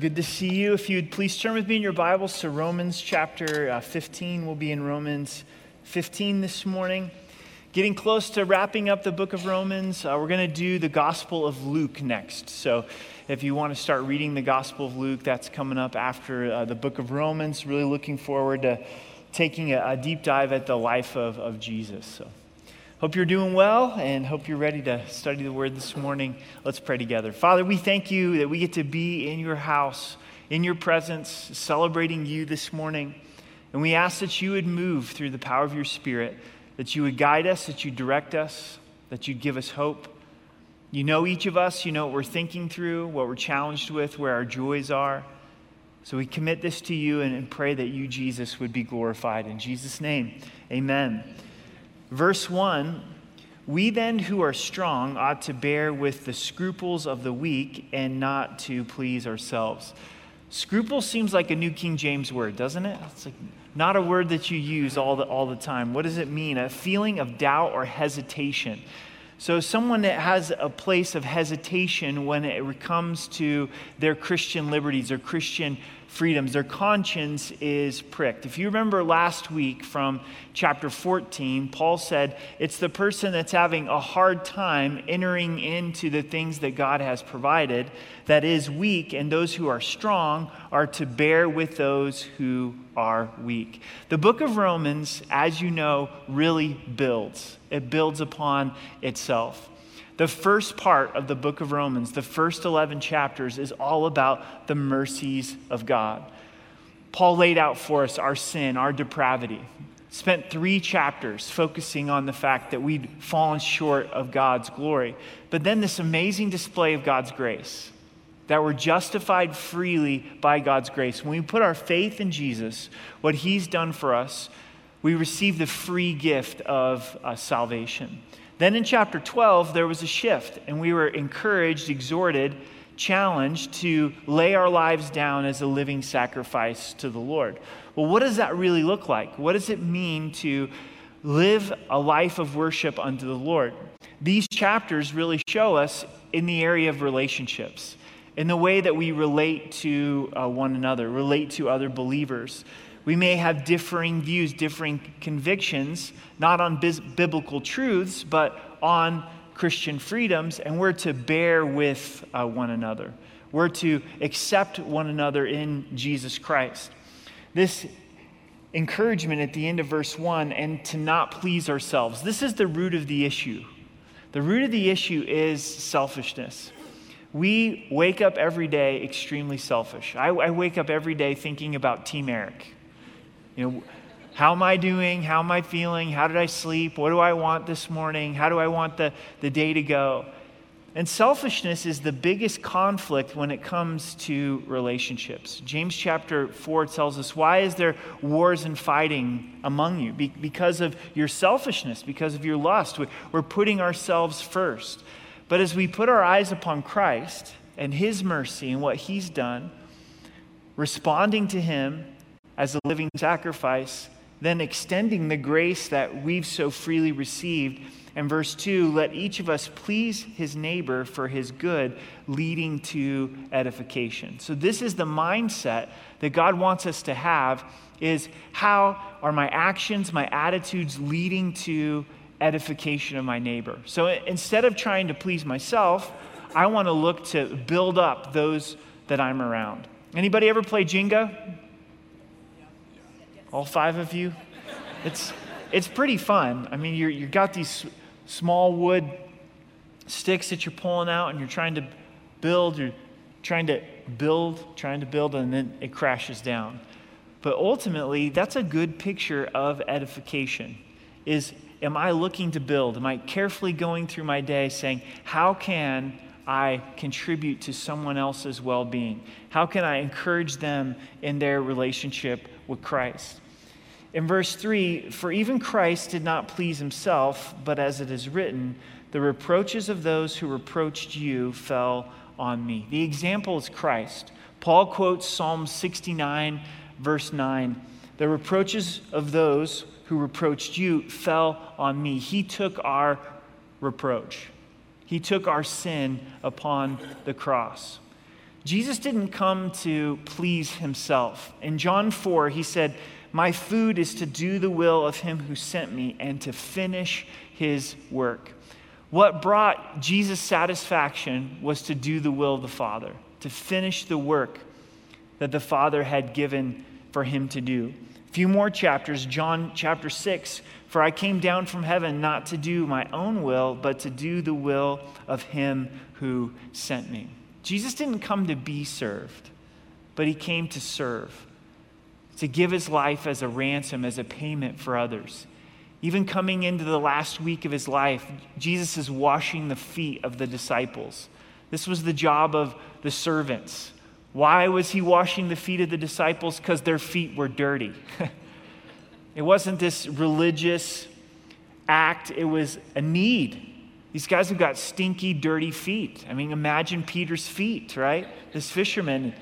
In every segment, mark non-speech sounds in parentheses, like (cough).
Good to see you. If you'd please turn with me in your Bibles to Romans chapter uh, 15. We'll be in Romans 15 this morning. Getting close to wrapping up the book of Romans, uh, we're going to do the Gospel of Luke next. So if you want to start reading the Gospel of Luke, that's coming up after uh, the book of Romans. Really looking forward to taking a, a deep dive at the life of, of Jesus. So. Hope you're doing well and hope you're ready to study the word this morning. Let's pray together. Father, we thank you that we get to be in your house, in your presence, celebrating you this morning. And we ask that you would move through the power of your spirit, that you would guide us, that you direct us, that you'd give us hope. You know each of us, you know what we're thinking through, what we're challenged with, where our joys are. So we commit this to you and, and pray that you, Jesus, would be glorified. In Jesus' name, amen. Verse 1 We then who are strong ought to bear with the scruples of the weak and not to please ourselves. Scruple seems like a New King James word, doesn't it? It's like not a word that you use all the, all the time. What does it mean? A feeling of doubt or hesitation. So, someone that has a place of hesitation when it comes to their Christian liberties or Christian freedoms. Their conscience is pricked. If you remember last week from chapter 14, Paul said it's the person that's having a hard time entering into the things that God has provided that is weak, and those who are strong are to bear with those who are weak. The book of Romans, as you know, really builds, it builds upon itself. The first part of the book of Romans, the first 11 chapters, is all about the mercies of God. Paul laid out for us our sin, our depravity. Spent three chapters focusing on the fact that we'd fallen short of God's glory. But then this amazing display of God's grace, that we're justified freely by God's grace. When we put our faith in Jesus, what he's done for us, we receive the free gift of uh, salvation. Then in chapter 12, there was a shift, and we were encouraged, exhorted, challenged to lay our lives down as a living sacrifice to the Lord. Well, what does that really look like? What does it mean to live a life of worship unto the Lord? These chapters really show us in the area of relationships, in the way that we relate to uh, one another, relate to other believers. We may have differing views, differing convictions, not on biblical truths, but on Christian freedoms, and we're to bear with uh, one another. We're to accept one another in Jesus Christ. This encouragement at the end of verse 1 and to not please ourselves. This is the root of the issue. The root of the issue is selfishness. We wake up every day extremely selfish. I, I wake up every day thinking about Team Eric. You know, how am I doing? How am I feeling? How did I sleep? What do I want this morning? How do I want the, the day to go? And selfishness is the biggest conflict when it comes to relationships. James chapter 4 tells us why is there wars and fighting among you? Be- because of your selfishness, because of your lust. We're putting ourselves first. But as we put our eyes upon Christ and his mercy and what he's done, responding to him as a living sacrifice, then extending the grace that we've so freely received. And verse 2 let each of us please his neighbor for his good, leading to edification. So, this is the mindset that God wants us to have is how are my actions, my attitudes leading to edification of my neighbor? So, instead of trying to please myself, I want to look to build up those that I'm around. Anybody ever play Jenga? All five of you? It's, it's pretty fun. I mean, you you've got these small wood sticks that you're pulling out and you're trying to build, you're trying to build, trying to build, and then it crashes down. But ultimately, that's a good picture of edification. Is am I looking to build? Am I carefully going through my day saying, how can I contribute to someone else's well being? How can I encourage them in their relationship with Christ? In verse 3, for even Christ did not please himself, but as it is written, the reproaches of those who reproached you fell on me. The example is Christ. Paul quotes Psalm 69, verse 9. The reproaches of those who reproached you fell on me. He took our reproach, He took our sin upon the cross. Jesus didn't come to please himself. In John 4, he said, My food is to do the will of him who sent me and to finish his work. What brought Jesus satisfaction was to do the will of the Father, to finish the work that the Father had given for him to do. A few more chapters, John chapter 6. For I came down from heaven not to do my own will, but to do the will of him who sent me. Jesus didn't come to be served, but he came to serve, to give his life as a ransom, as a payment for others. Even coming into the last week of his life, Jesus is washing the feet of the disciples. This was the job of the servants. Why was he washing the feet of the disciples? Because their feet were dirty. (laughs) it wasn't this religious act, it was a need. These guys have got stinky, dirty feet. I mean, imagine Peter's feet, right? This fisherman.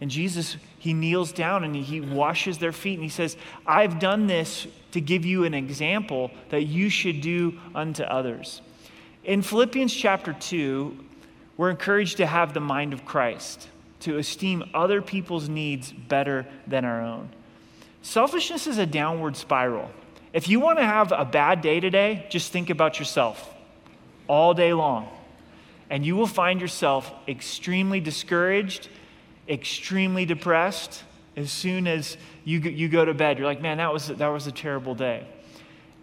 And Jesus, he kneels down and he washes their feet and he says, I've done this to give you an example that you should do unto others. In Philippians chapter 2, we're encouraged to have the mind of Christ, to esteem other people's needs better than our own. Selfishness is a downward spiral. If you want to have a bad day today, just think about yourself all day long. And you will find yourself extremely discouraged, extremely depressed as soon as you, you go to bed. You're like, man, that was, that was a terrible day.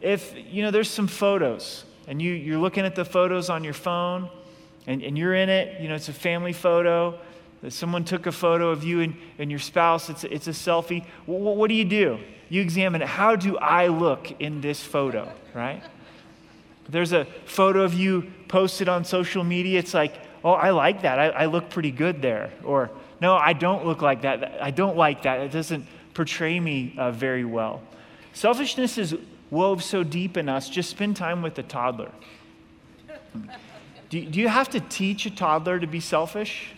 If, you know, there's some photos and you, you're looking at the photos on your phone and, and you're in it, you know, it's a family photo. Someone took a photo of you and, and your spouse, it's a, it's a selfie. What, what do you do? You examine it. How do I look in this photo, right? There's a photo of you posted on social media. It's like, oh, I like that. I, I look pretty good there. Or, no, I don't look like that. I don't like that. It doesn't portray me uh, very well. Selfishness is wove so deep in us. Just spend time with a toddler. Do, do you have to teach a toddler to be selfish?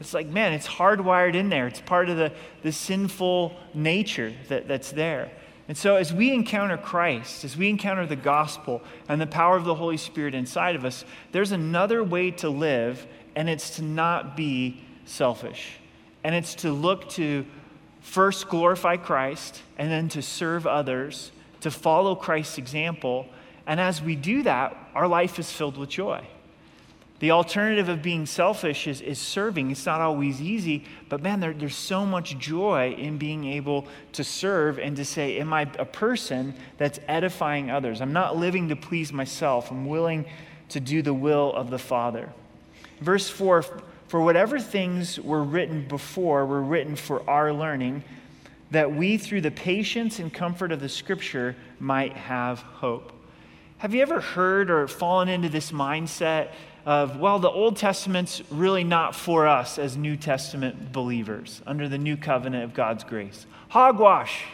It's like, man, it's hardwired in there. It's part of the, the sinful nature that, that's there. And so, as we encounter Christ, as we encounter the gospel and the power of the Holy Spirit inside of us, there's another way to live, and it's to not be selfish. And it's to look to first glorify Christ and then to serve others, to follow Christ's example. And as we do that, our life is filled with joy. The alternative of being selfish is, is serving. It's not always easy, but man, there, there's so much joy in being able to serve and to say, Am I a person that's edifying others? I'm not living to please myself. I'm willing to do the will of the Father. Verse 4 For whatever things were written before were written for our learning, that we, through the patience and comfort of the Scripture, might have hope. Have you ever heard or fallen into this mindset? of, well, the Old Testament's really not for us as New Testament believers under the new covenant of God's grace. Hogwash.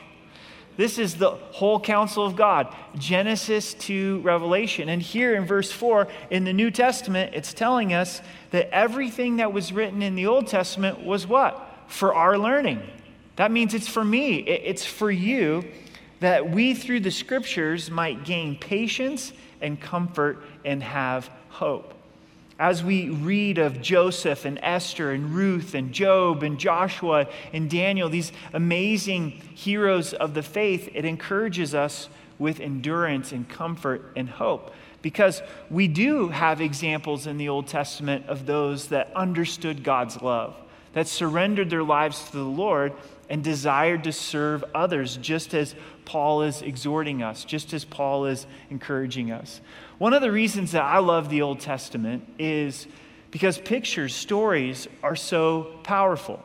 This is the whole counsel of God, Genesis to Revelation. And here in verse 4 in the New Testament, it's telling us that everything that was written in the Old Testament was what? For our learning. That means it's for me, it's for you, that we through the scriptures might gain patience and comfort and have hope as we read of Joseph and Esther and Ruth and Job and Joshua and Daniel, these amazing heroes of the faith, it encourages us with endurance and comfort and hope. Because we do have examples in the Old Testament of those that understood God's love, that surrendered their lives to the Lord and desired to serve others, just as Paul is exhorting us, just as Paul is encouraging us. One of the reasons that I love the Old Testament is because pictures, stories are so powerful.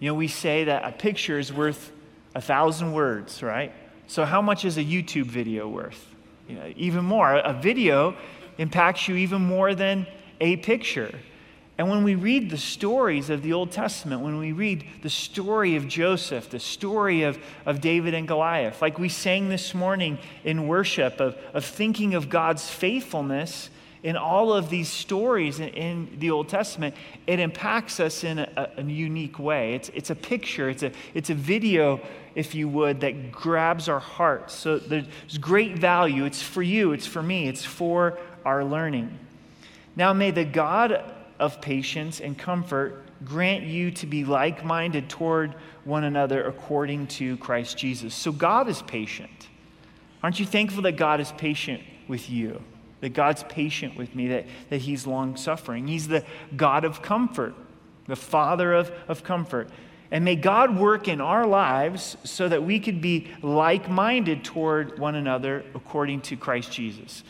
You know, we say that a picture is worth a thousand words, right? So, how much is a YouTube video worth? You know, even more. A video impacts you even more than a picture. And when we read the stories of the Old Testament, when we read the story of Joseph, the story of, of David and Goliath, like we sang this morning in worship, of, of thinking of God's faithfulness in all of these stories in, in the Old Testament, it impacts us in a, a, unique way. It's, it's a picture, it's a, it's a video, if you would, that grabs our hearts. So there's great value. It's for you, it's for me, it's for our learning. Now, may the God of patience and comfort grant you to be like minded toward one another according to Christ Jesus. So God is patient. Aren't you thankful that God is patient with you? That God's patient with me, that, that He's long suffering. He's the God of comfort, the Father of, of comfort. And may God work in our lives so that we could be like minded toward one another according to Christ Jesus.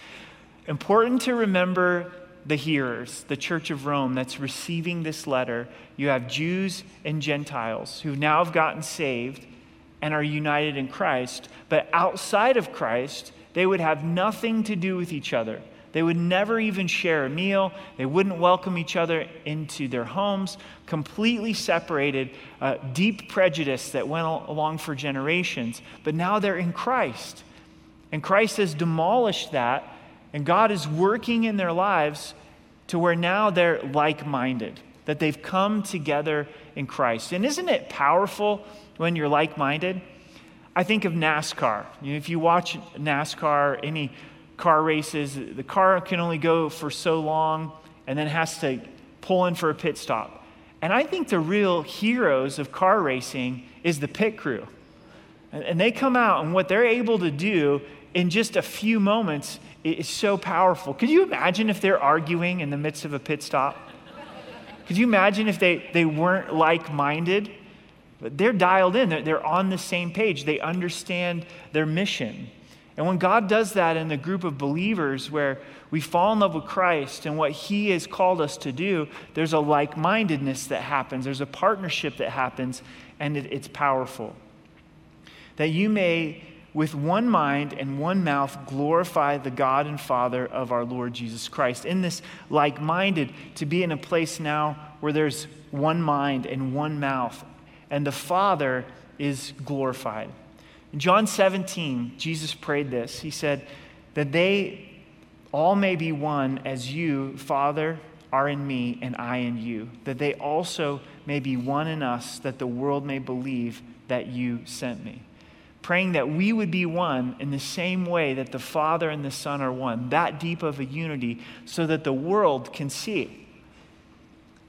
Important to remember the hearers, the church of Rome that's receiving this letter. You have Jews and Gentiles who now have gotten saved and are united in Christ, but outside of Christ, they would have nothing to do with each other. They would never even share a meal. They wouldn't welcome each other into their homes, completely separated, uh, deep prejudice that went along for generations. But now they're in Christ. And Christ has demolished that, and God is working in their lives to where now they're like minded, that they've come together in Christ. And isn't it powerful when you're like minded? I think of NASCAR. You know, if you watch NASCAR, any car races, the car can only go for so long and then has to pull in for a pit stop. And I think the real heroes of car racing is the pit crew. And they come out, and what they're able to do in just a few moments is so powerful. Could you imagine if they're arguing in the midst of a pit stop? Could you imagine if they, they weren't like minded? But they're dialed in, they're, they're on the same page, they understand their mission. And when God does that in the group of believers where we fall in love with Christ and what He has called us to do, there's a like mindedness that happens, there's a partnership that happens, and it, it's powerful. That you may with one mind and one mouth glorify the God and Father of our Lord Jesus Christ. In this like minded, to be in a place now where there's one mind and one mouth, and the Father is glorified. In John 17, Jesus prayed this. He said, That they all may be one as you, Father, are in me and I in you, that they also may be one in us, that the world may believe that you sent me praying that we would be one in the same way that the Father and the Son are one, that deep of a unity, so that the world can see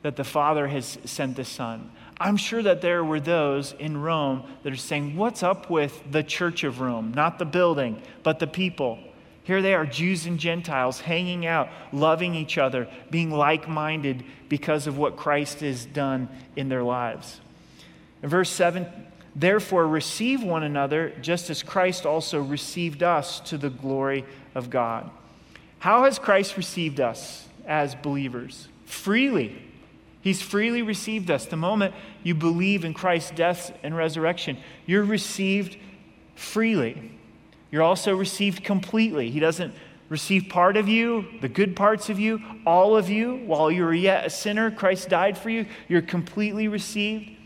that the Father has sent the Son. I'm sure that there were those in Rome that are saying, What's up with the church of Rome? Not the building, but the people. Here they are, Jews and Gentiles, hanging out, loving each other, being like minded because of what Christ has done in their lives. In verse 7, Therefore, receive one another just as Christ also received us to the glory of God. How has Christ received us as believers? Freely. He's freely received us. The moment you believe in Christ's death and resurrection, you're received freely. You're also received completely. He doesn't receive part of you, the good parts of you, all of you. While you were yet a sinner, Christ died for you. You're completely received.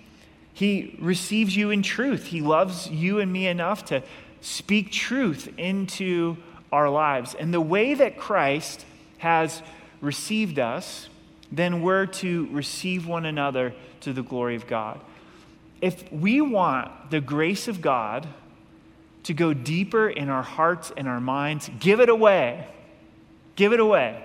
He receives you in truth. He loves you and me enough to speak truth into our lives. And the way that Christ has received us, then we're to receive one another to the glory of God. If we want the grace of God to go deeper in our hearts and our minds, give it away. Give it away.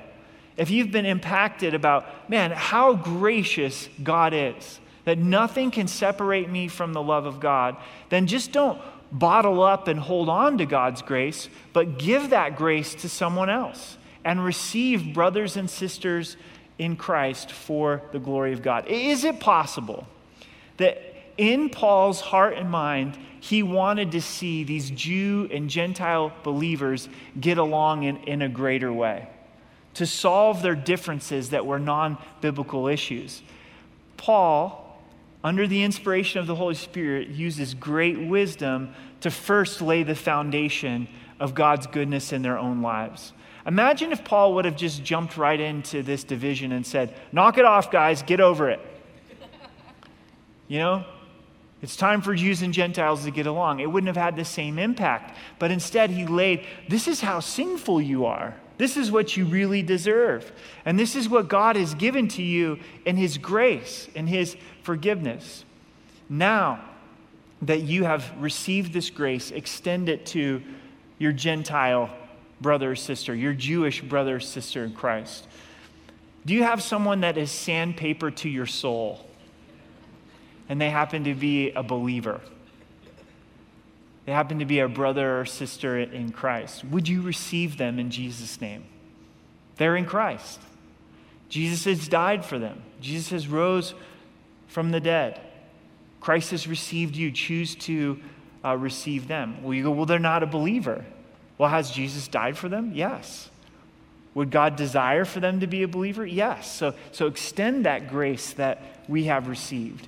If you've been impacted about, man, how gracious God is that nothing can separate me from the love of God, then just don't bottle up and hold on to God's grace, but give that grace to someone else and receive brothers and sisters in Christ for the glory of God. Is it possible that in Paul's heart and mind, he wanted to see these Jew and Gentile believers get along in, in a greater way, to solve their differences that were non biblical issues? Paul under the inspiration of the Holy Spirit, uses great wisdom to first lay the foundation of God's goodness in their own lives. Imagine if Paul would have just jumped right into this division and said, Knock it off, guys, get over it. You know, it's time for Jews and Gentiles to get along. It wouldn't have had the same impact. But instead, he laid, This is how sinful you are. This is what you really deserve. And this is what God has given to you in His grace, and His forgiveness. Now that you have received this grace, extend it to your Gentile brother or sister, your Jewish brother or sister in Christ. Do you have someone that is sandpaper to your soul and they happen to be a believer? They happen to be a brother or sister in Christ. Would you receive them in Jesus' name? They're in Christ. Jesus has died for them. Jesus has rose from the dead. Christ has received you. Choose to uh, receive them. Well, you go, well, they're not a believer. Well, has Jesus died for them? Yes. Would God desire for them to be a believer? Yes. So, so extend that grace that we have received.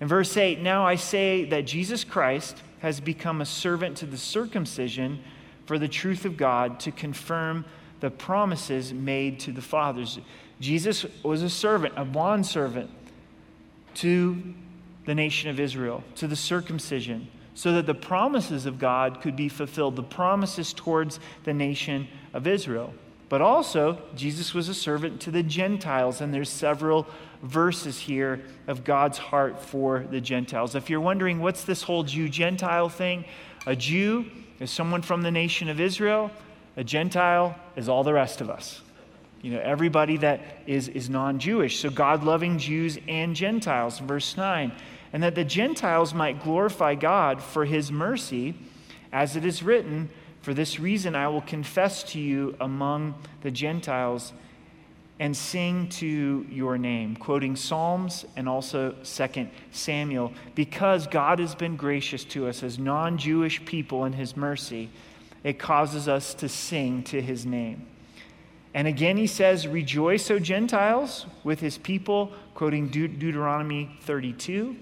In verse 8, now I say that Jesus Christ has become a servant to the circumcision for the truth of God to confirm the promises made to the fathers. Jesus was a servant, a bondservant to the nation of Israel, to the circumcision, so that the promises of God could be fulfilled, the promises towards the nation of Israel. But also, Jesus was a servant to the Gentiles, and there's several verses here of God's heart for the Gentiles. If you're wondering what's this whole Jew Gentile thing, a Jew is someone from the nation of Israel, a Gentile is all the rest of us. You know, everybody that is, is non Jewish. So, God loving Jews and Gentiles, verse 9 and that the Gentiles might glorify God for his mercy, as it is written, For this reason I will confess to you among the Gentiles and sing to your name, quoting Psalms and also 2 Samuel, because God has been gracious to us as non Jewish people in his mercy, it causes us to sing to his name. And again, he says, Rejoice, O Gentiles, with his people, quoting De- Deuteronomy 32.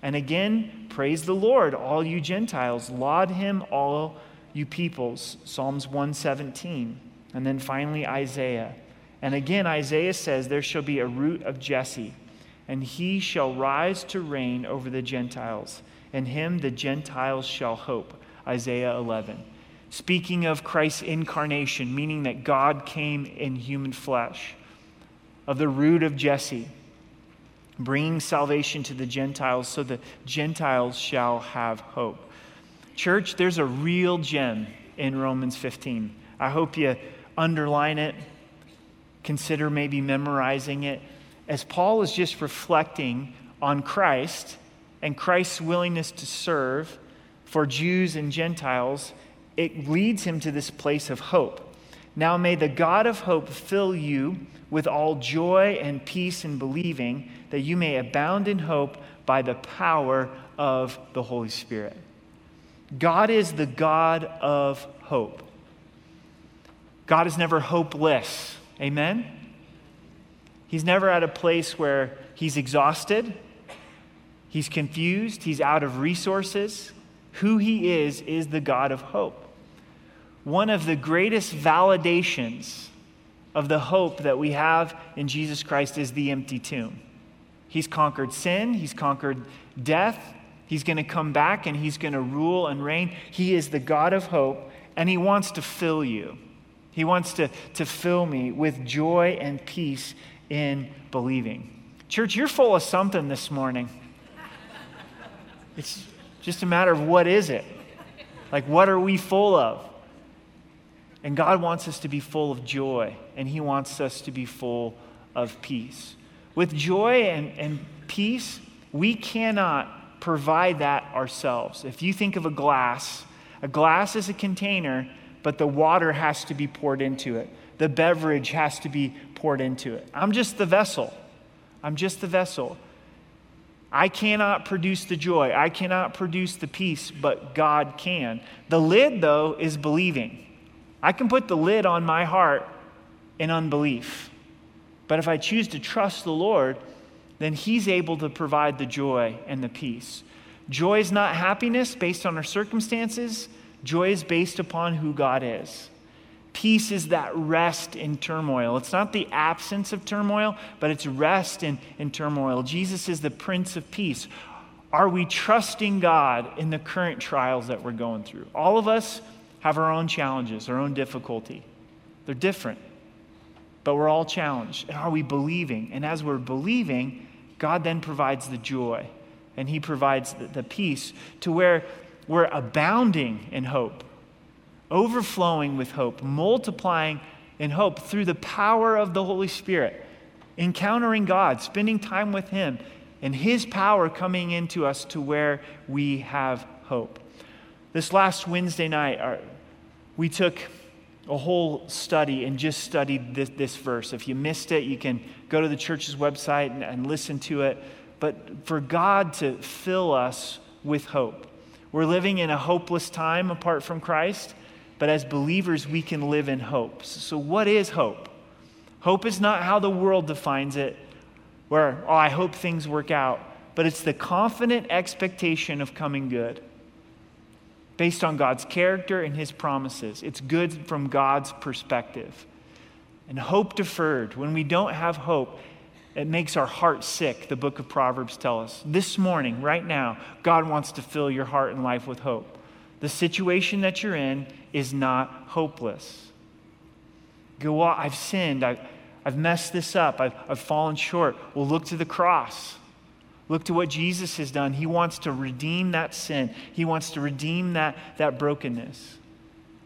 And again, praise the Lord, all you Gentiles. Laud him, all you peoples. Psalms 117. And then finally, Isaiah. And again, Isaiah says, There shall be a root of Jesse, and he shall rise to reign over the Gentiles. And him the Gentiles shall hope. Isaiah 11. Speaking of Christ's incarnation, meaning that God came in human flesh, of the root of Jesse bringing salvation to the Gentiles so the Gentiles shall have hope. Church, there's a real gem in Romans 15. I hope you underline it, consider maybe memorizing it. As Paul is just reflecting on Christ and Christ's willingness to serve for Jews and Gentiles, it leads him to this place of hope. Now may the God of hope fill you with all joy and peace in believing, that you may abound in hope by the power of the Holy Spirit. God is the God of hope. God is never hopeless. Amen? He's never at a place where he's exhausted, he's confused, he's out of resources. Who he is, is the God of hope one of the greatest validations of the hope that we have in Jesus Christ is the empty tomb. He's conquered sin, he's conquered death, he's going to come back and he's going to rule and reign. He is the God of hope, and he wants to fill you. He wants to, to fill me with joy and peace in believing. Church, you're full of something this morning. It's just a matter of what is it? Like, what are we full of? And God wants us to be full of joy, and He wants us to be full of peace. With joy and, and peace, we cannot provide that ourselves. If you think of a glass, a glass is a container, but the water has to be poured into it. The beverage has to be poured into it. I'm just the vessel. I'm just the vessel. I cannot produce the joy. I cannot produce the peace, but God can. The lid, though, is believing. I can put the lid on my heart in unbelief. But if I choose to trust the Lord, then He's able to provide the joy and the peace. Joy is not happiness based on our circumstances, joy is based upon who God is. Peace is that rest in turmoil. It's not the absence of turmoil, but it's rest in, in turmoil. Jesus is the Prince of Peace. Are we trusting God in the current trials that we're going through? All of us have our own challenges, our own difficulty. They're different, but we're all challenged. And are we believing? And as we're believing, God then provides the joy and He provides the, the peace to where we're abounding in hope, overflowing with hope, multiplying in hope through the power of the Holy Spirit. encountering God, spending time with Him, and His power coming into us to where we have hope. This last Wednesday night, our, we took a whole study and just studied this, this, verse. If you missed it, you can go to the church's website and, and listen to it. But for God to fill us with hope. We're living in a hopeless time apart from Christ, but as believers, we can live in hope. So, what is hope? Hope is not how the world defines it, where, oh, I hope things work out, but it's the confident expectation of coming good based on God's character and his promises. It's good from God's perspective. And hope deferred, when we don't have hope, it makes our heart sick, the book of Proverbs tells us. This morning, right now, God wants to fill your heart and life with hope. The situation that you're in is not hopeless. Go, on, I've sinned. I've, I've messed this up. I've, I've fallen short. Well, look to the cross. Look to what Jesus has done. He wants to redeem that sin, He wants to redeem that, that brokenness.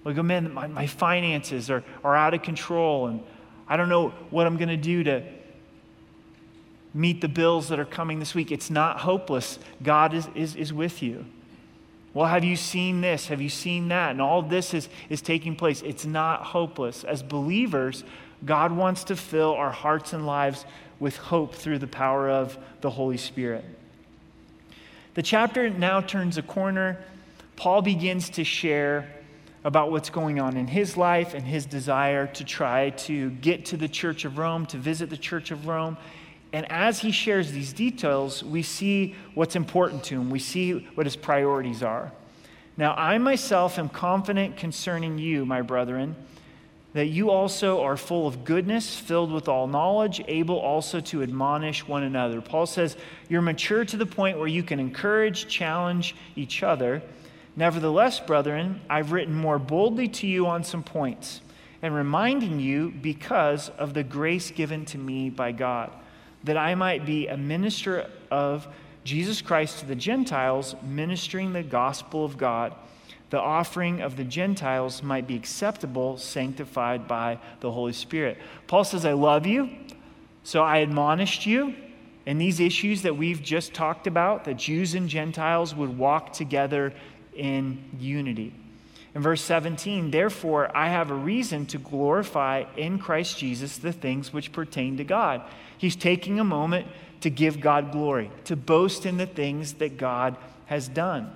Like, oh man, my, my finances are, are out of control, and I don't know what I'm going to do to meet the bills that are coming this week. It's not hopeless. God is, is, is with you. Well, have you seen this? Have you seen that? And all this is, is taking place. It's not hopeless. As believers, God wants to fill our hearts and lives with hope through the power of the Holy Spirit. The chapter now turns a corner. Paul begins to share about what's going on in his life and his desire to try to get to the Church of Rome, to visit the Church of Rome. And as he shares these details, we see what's important to him. We see what his priorities are. Now, I myself am confident concerning you, my brethren that you also are full of goodness, filled with all knowledge, able also to admonish one another. Paul says, You're mature to the point where you can encourage, challenge each other. Nevertheless, brethren, I've written more boldly to you on some points, and reminding you because of the grace given to me by God, that I might be a minister of Jesus Christ to the Gentiles, ministering the gospel of God the offering of the Gentiles might be acceptable, sanctified by the Holy Spirit. Paul says, I love you, so I admonished you. in these issues that we've just talked about, that Jews and Gentiles would walk together in unity. In verse 17, therefore, I have a reason to glorify in Christ Jesus the things which pertain to God. He's taking a moment to give God glory, to boast in the things that God has done.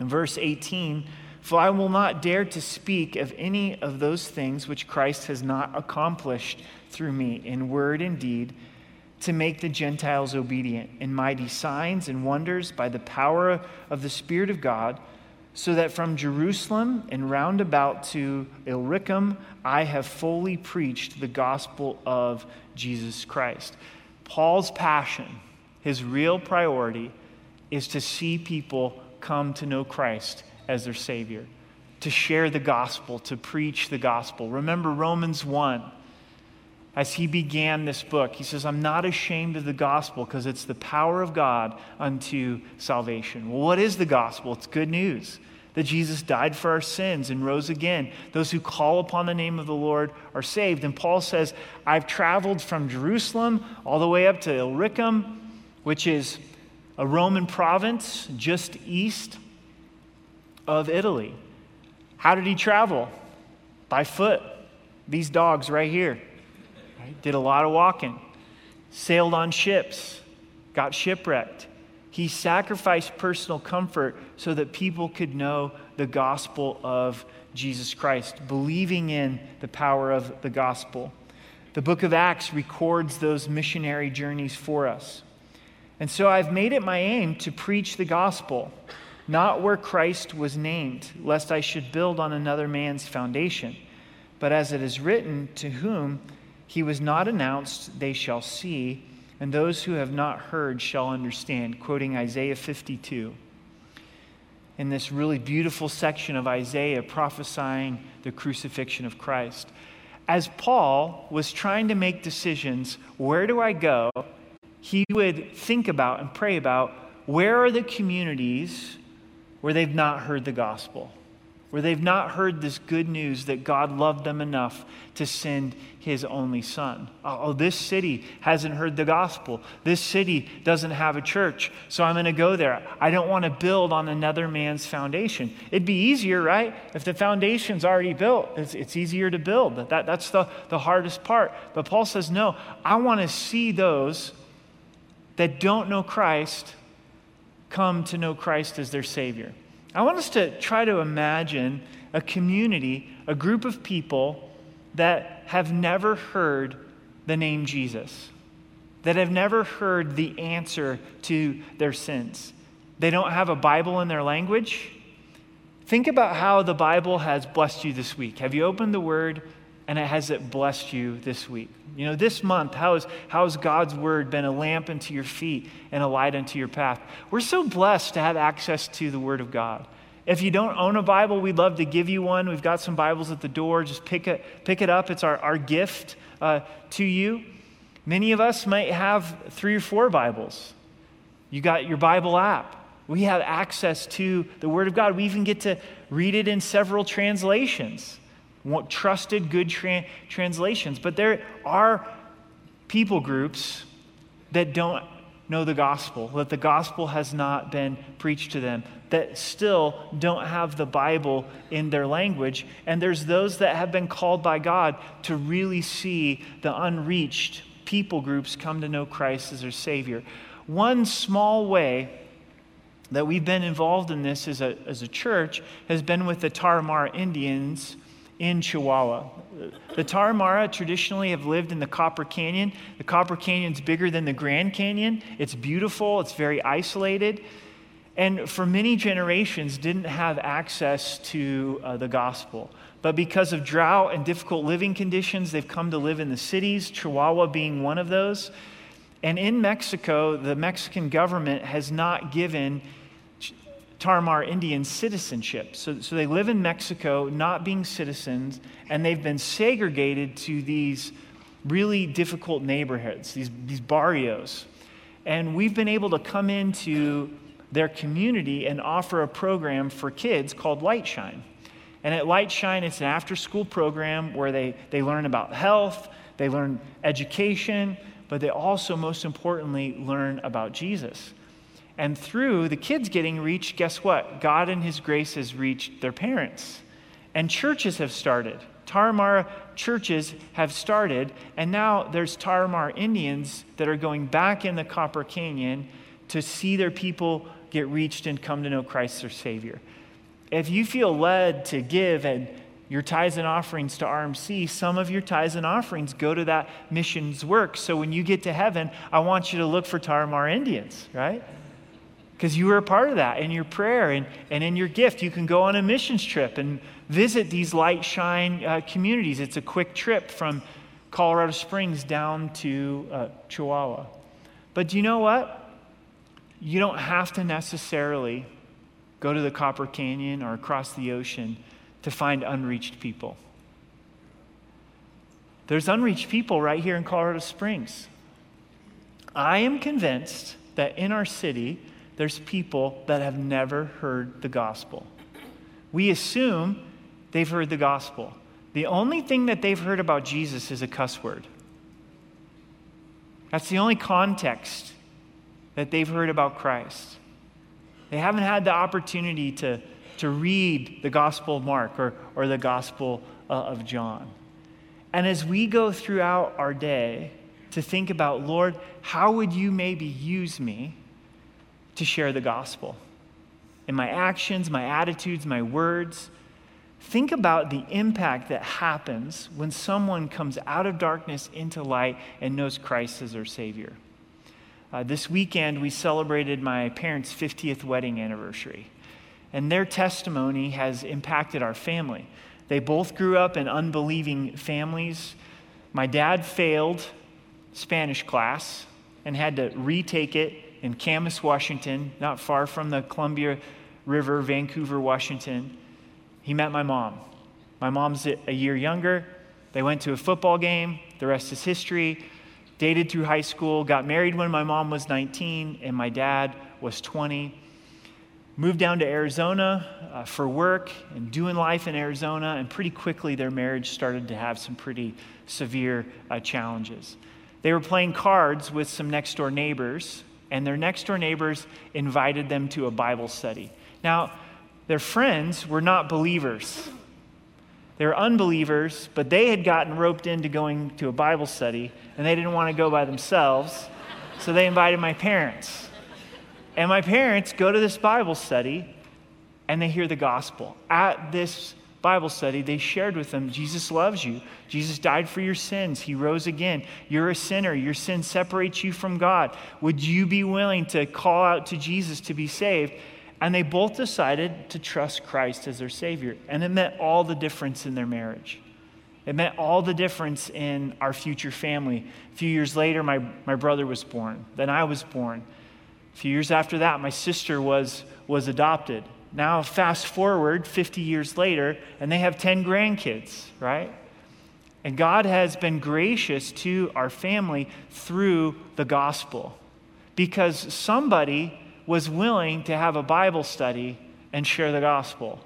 In verse 18, for I will not dare to speak of any of those things which Christ has not accomplished through me in word and deed to make the Gentiles obedient in mighty signs and wonders by the power of the Spirit of God, so that from Jerusalem and round about to Illyricum I have fully preached the gospel of Jesus Christ. Paul's passion, his real priority, is to see people come to know Christ as their Savior, to share the gospel, to preach the gospel. Remember Romans 1. As he began this book, he says, I'm not ashamed of the gospel because it's the power of God unto salvation. Well, what is the gospel? It's good news that Jesus died for our sins and rose again. Those who call upon the name of the Lord are saved. And Paul says, I've traveled from Jerusalem all the way up to Illyricum, which is a Roman province just east of Italy. How did he travel? By foot. These dogs right here. Right? Did a lot of walking, sailed on ships, got shipwrecked. He sacrificed personal comfort so that people could know the gospel of Jesus Christ, believing in the power of the gospel. The book of Acts records those missionary journeys for us. And so I've made it my aim to preach the gospel, not where Christ was named, lest I should build on another man's foundation. But as it is written, to whom he was not announced, they shall see, and those who have not heard shall understand. Quoting Isaiah 52. In this really beautiful section of Isaiah prophesying the crucifixion of Christ. As Paul was trying to make decisions, where do I go? He would think about and pray about where are the communities where they've not heard the gospel? where they've not heard this good news that God loved them enough to send his only son. Oh, oh this city hasn't heard the gospel. This city doesn't have a church, so I'm going to go there. I don't want to build on another man's foundation. It'd be easier, right? If the foundation's already built, it's, it's easier to build. That, that's the, the hardest part. But Paul says, no, I want to see those that don't know Christ come to know Christ as their Savior. I want us to try to imagine a community, a group of people that have never heard the name Jesus, that have never heard the answer to their sins. They don't have a Bible in their language. Think about how the Bible has blessed you this week. Have you opened the Word and it has it blessed you this week? You know, this month, how, is, how has God's Word been a lamp unto your feet and a light unto your path? We're so blessed to have access to the Word of God. If you don't own a Bible, we'd love to give you one. We've got some Bibles at the door. Just pick it, pick it up. It's our, our gift uh, to you. Many of us might have three or four Bibles. You got your Bible app. We have access to the Word of God. We even get to read it in several translations, trusted, good tra- translations. But there are people groups that don't know the gospel, that the gospel has not been preached to them, that still don't have the Bible in their language. And there's those that have been called by God to really see the unreached people groups come to know Christ as their Savior. One small way that we've been involved in this as a, as a church has been with the Tarahumara Indians in Chihuahua. The Tarahumara traditionally have lived in the Copper Canyon. The Copper Canyon's bigger than the Grand Canyon. It's beautiful, it's very isolated. And for many generations, didn't have access to uh, the gospel. But because of drought and difficult living conditions, they've come to live in the cities, Chihuahua being one of those. And in Mexico, the Mexican government has not given Tarahumara Indian citizenship. So, so they live in Mexico, not being citizens, and they've been segregated to these really difficult neighborhoods, these, these barrios. And we've been able to come into their community and offer a program for kids called Light Shine. And at Light Shine, it's an after school program where they, they learn about health, they learn education, but they also, most importantly, learn about Jesus. And through the kids getting reached, guess what? God in His grace has reached their parents. And churches have started. Tarahumara churches have started, and now there's Tarahumara Indians that are going back in the Copper Canyon to see their people get reached and come to know Christ their Savior. If you feel led to give and your tithes and offerings to RMC, some of your tithes and offerings go to that missions work. So when you get to heaven, I want you to look for Tarahumara Indians, right? Because you were a part of that in your prayer and, and in your gift. You can go on a missions trip and visit these light shine uh, communities. It's a quick trip from Colorado Springs down to uh, Chihuahua. But do you know what? You don't have to necessarily go to the Copper Canyon or across the ocean to find unreached people. There's unreached people right here in Colorado Springs. I am convinced that in our city, there's people that have never heard the gospel. We assume they've heard the gospel. The only thing that they've heard about Jesus is a cuss word. That's the only context that they've heard about Christ. They haven't had the opportunity to, to read the Gospel of Mark or, or the Gospel uh, of John. And as we go throughout our day to think about, Lord, how would you maybe use me? To share the gospel. In my actions, my attitudes, my words, think about the impact that happens when someone comes out of darkness into light and knows Christ as their Savior. Uh, this weekend, we celebrated my parents' 50th wedding anniversary, and their testimony has impacted our family. They both grew up in unbelieving families. My dad failed Spanish class and had to retake it in Camas, Washington, not far from the Columbia River, Vancouver, Washington. He met my mom. My mom's a year younger. They went to a football game. The rest is history. Dated through high school, got married when my mom was 19 and my dad was 20. moved down to Arizona uh, for work and doing life in Arizona, and pretty quickly their marriage started to have some pretty severe uh, challenges. They were playing cards with some next door neighbors, and their next door neighbors invited them to a Bible study. Now, their friends were not believers. They were unbelievers, but they had gotten roped into going to a Bible study, and they didn't want to go by themselves, so they invited my parents. And my parents go to this Bible study, and they hear the gospel. At this Bible study, they shared with them Jesus loves you. Jesus died for your sins. He rose again. You're a sinner. Your sin separates you from God. Would you be willing to call out to Jesus to be saved? And they both decided to trust Christ as their Savior. And it meant all the difference in their marriage. It meant all the difference in our future family. A few years later, my, my brother was born. Then I was born. A few years after that, my sister was, was adopted. Now, fast forward 50 years later, and they have 10 grandkids, right? And God has been gracious to our family through the gospel because somebody was willing to have a Bible study and share the gospel.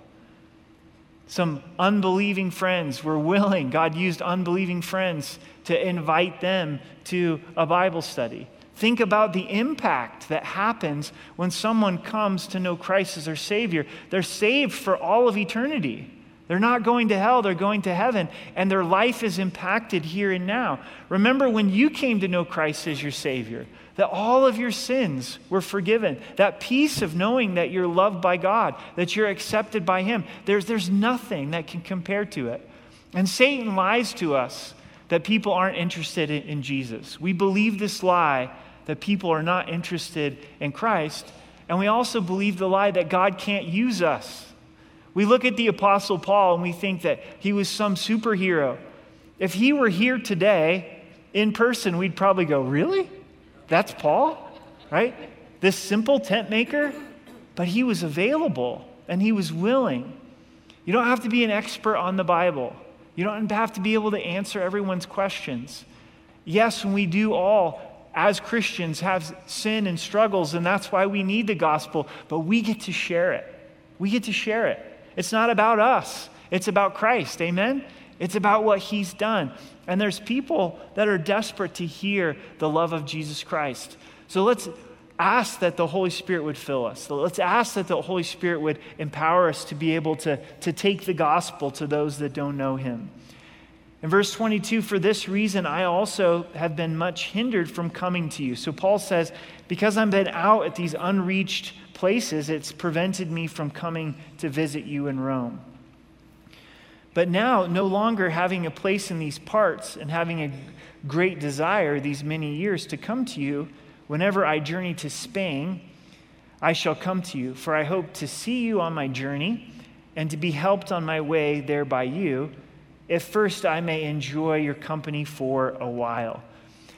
Some unbelieving friends were willing, God used unbelieving friends to invite them to a Bible study. Think about the impact that happens when someone comes to know Christ as their Savior. They're saved for all of eternity. They're not going to hell, they're going to heaven, and their life is impacted here and now. Remember when you came to know Christ as your Savior, that all of your sins were forgiven. That peace of knowing that you're loved by God, that you're accepted by Him. There's, there's nothing that can compare to it. And Satan lies to us that people aren't interested in, in Jesus. We believe this lie that people are not interested in Christ. And we also believe the lie that God can't use us. We look at the Apostle Paul and we think that he was some superhero. If he were here today in person, we'd probably go, Really? That's Paul? Right? This simple tent maker? But he was available and he was willing. You don't have to be an expert on the Bible, you don't have to be able to answer everyone's questions. Yes, when we do all as Christians have sin and struggles, and that's why we need the gospel, but we get to share it. We get to share it. It's not about us, it's about Christ. Amen? It's about what he's done. And there's people that are desperate to hear the love of Jesus Christ. So let's ask that the Holy Spirit would fill us. So let's ask that the Holy Spirit would empower us to be able to, to take the gospel to those that don't know him. In verse 22, for this reason, I also have been much hindered from coming to you. So Paul says, because I've been out at these unreached places, it's prevented me from coming to visit you in Rome. But now, no longer having a place in these parts and having a great desire these many years to come to you, whenever I journey to Spain, I shall come to you, for I hope to see you on my journey and to be helped on my way there by you if first I may enjoy your company for a while.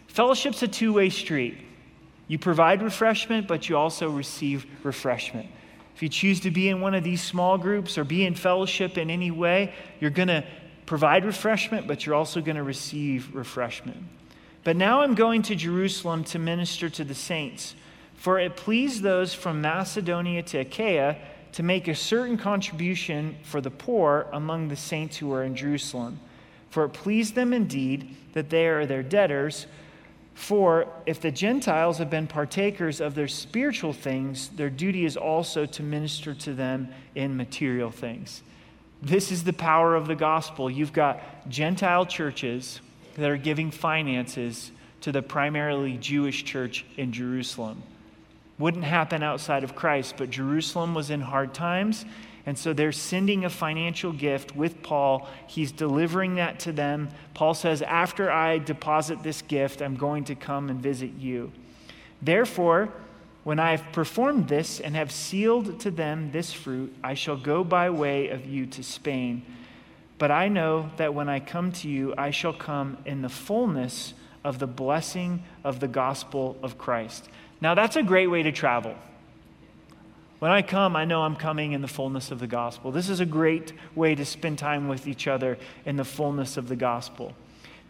Fellowship's a two way street. You provide refreshment, but you also receive refreshment. If you choose to be in one of these small groups or be in fellowship in any way, you're going to provide refreshment, but you're also going to receive refreshment. But now I'm going to Jerusalem to minister to the saints, for it pleased those from Macedonia to Achaia to make a certain contribution for the poor among the saints who are in Jerusalem. For it pleased them indeed that they are their debtors. For if the Gentiles have been partakers of their spiritual things, their duty is also to minister to them in material things. This is the power of the gospel. You've got Gentile churches that are giving finances to the primarily Jewish church in Jerusalem wouldn't happen outside of Christ, but Jerusalem was in hard times. And so they're sending a financial gift with Paul. He's delivering that to them. Paul says, After I deposit this gift, I'm going to come and visit you. Therefore, when I have performed this and have sealed to them this fruit, I shall go by way of you to Spain. But I know that when I come to you, I shall come in the fullness of the blessing of the gospel of Christ. Now, that's a great way to travel. When I come, I know I'm coming in the fullness of the gospel. This is a great way to spend time with each other in the fullness of the gospel.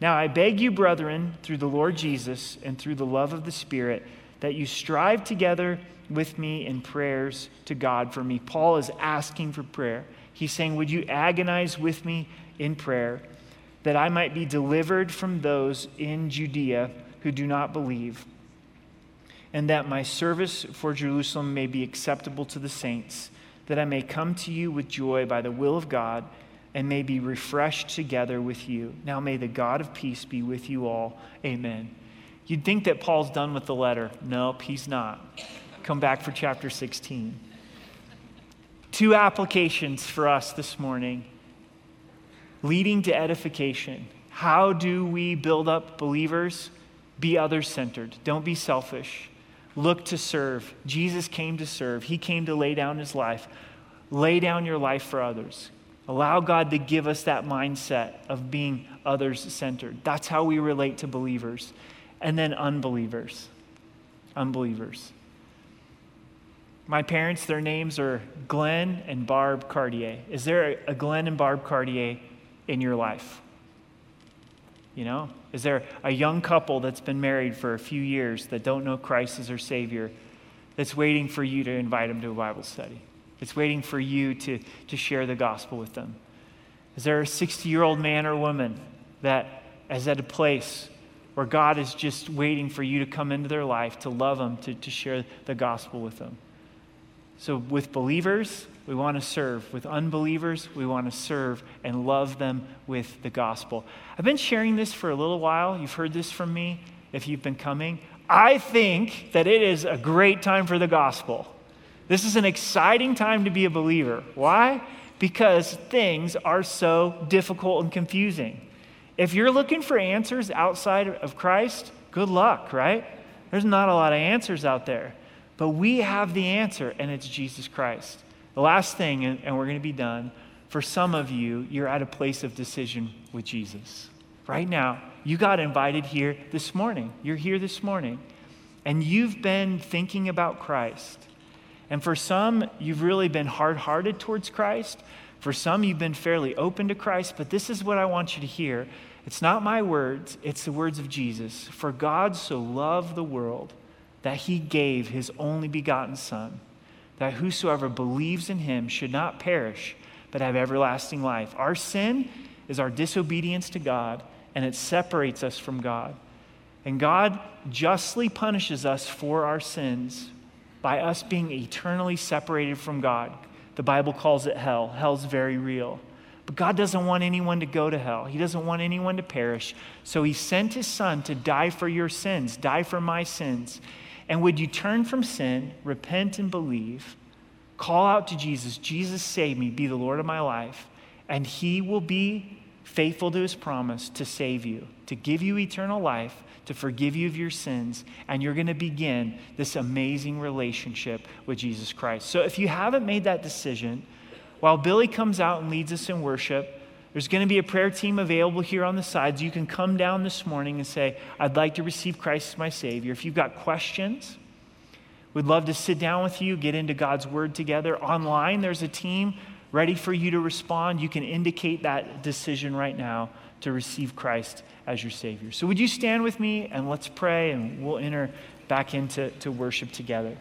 Now, I beg you, brethren, through the Lord Jesus and through the love of the Spirit, that you strive together with me in prayers to God for me. Paul is asking for prayer. He's saying, Would you agonize with me in prayer that I might be delivered from those in Judea who do not believe, and that my service for Jerusalem may be acceptable to the saints, that I may come to you with joy by the will of God and may be refreshed together with you. Now may the God of peace be with you all. Amen. You'd think that Paul's done with the letter. Nope, he's not. Come back for chapter 16. Two applications for us this morning leading to edification. How do we build up believers? Be others centered. Don't be selfish. Look to serve. Jesus came to serve, He came to lay down His life. Lay down your life for others. Allow God to give us that mindset of being others centered. That's how we relate to believers. And then unbelievers. Unbelievers. My parents, their names are Glenn and Barb Cartier. Is there a Glenn and Barb Cartier in your life? You know, is there a young couple that's been married for a few years that don't know Christ as their Savior that's waiting for you to invite them to a Bible study? It's waiting for you to, to share the gospel with them. Is there a 60 year old man or woman that is at a place where God is just waiting for you to come into their life, to love them, to, to share the gospel with them? So, with believers, we want to serve. With unbelievers, we want to serve and love them with the gospel. I've been sharing this for a little while. You've heard this from me if you've been coming. I think that it is a great time for the gospel. This is an exciting time to be a believer. Why? Because things are so difficult and confusing. If you're looking for answers outside of Christ, good luck, right? There's not a lot of answers out there. But we have the answer, and it's Jesus Christ. The last thing, and we're going to be done, for some of you, you're at a place of decision with Jesus. Right now, you got invited here this morning. You're here this morning, and you've been thinking about Christ. And for some, you've really been hard hearted towards Christ. For some, you've been fairly open to Christ. But this is what I want you to hear it's not my words, it's the words of Jesus. For God so loved the world that he gave his only begotten Son, that whosoever believes in him should not perish, but have everlasting life. Our sin is our disobedience to God, and it separates us from God. And God justly punishes us for our sins by us being eternally separated from God. The Bible calls it hell. Hell's very real. But God doesn't want anyone to go to hell. He doesn't want anyone to perish. So He sent His Son to die for your sins, die for my sins. And would you turn from sin, repent, and believe? Call out to Jesus Jesus, save me, be the Lord of my life. And He will be faithful to His promise to save you, to give you eternal life to forgive you of your sins, and you're going to begin this amazing relationship with Jesus Christ. So if you haven't made that decision, while Billy comes out and leads us in worship, there's going to be a prayer team available here on the sides. You can come down this morning and say, I'd like to receive Christ as my Savior. If you've got questions, we'd love to sit down with you, get into God's Word together. Online, there's a team ready for you to respond. You can indicate that decision right now to receive Christ as your Savior. So, would you stand with me and let's pray and we'll enter back into to worship together.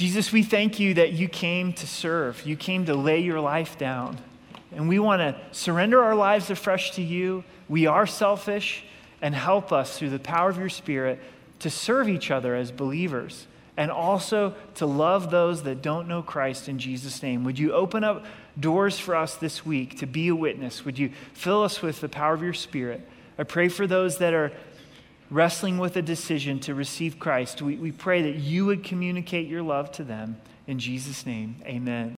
Jesus, we thank you that you came to serve, you came to lay your life down. And we want to surrender our lives afresh to you. We are selfish, and help us through the power of your Spirit to serve each other as believers and also to love those that don't know Christ in Jesus' name. Would you open up doors for us this week to be a witness? Would you fill us with the power of your Spirit? I pray for those that are wrestling with a decision to receive Christ. We, we pray that you would communicate your love to them. In Jesus' name, amen.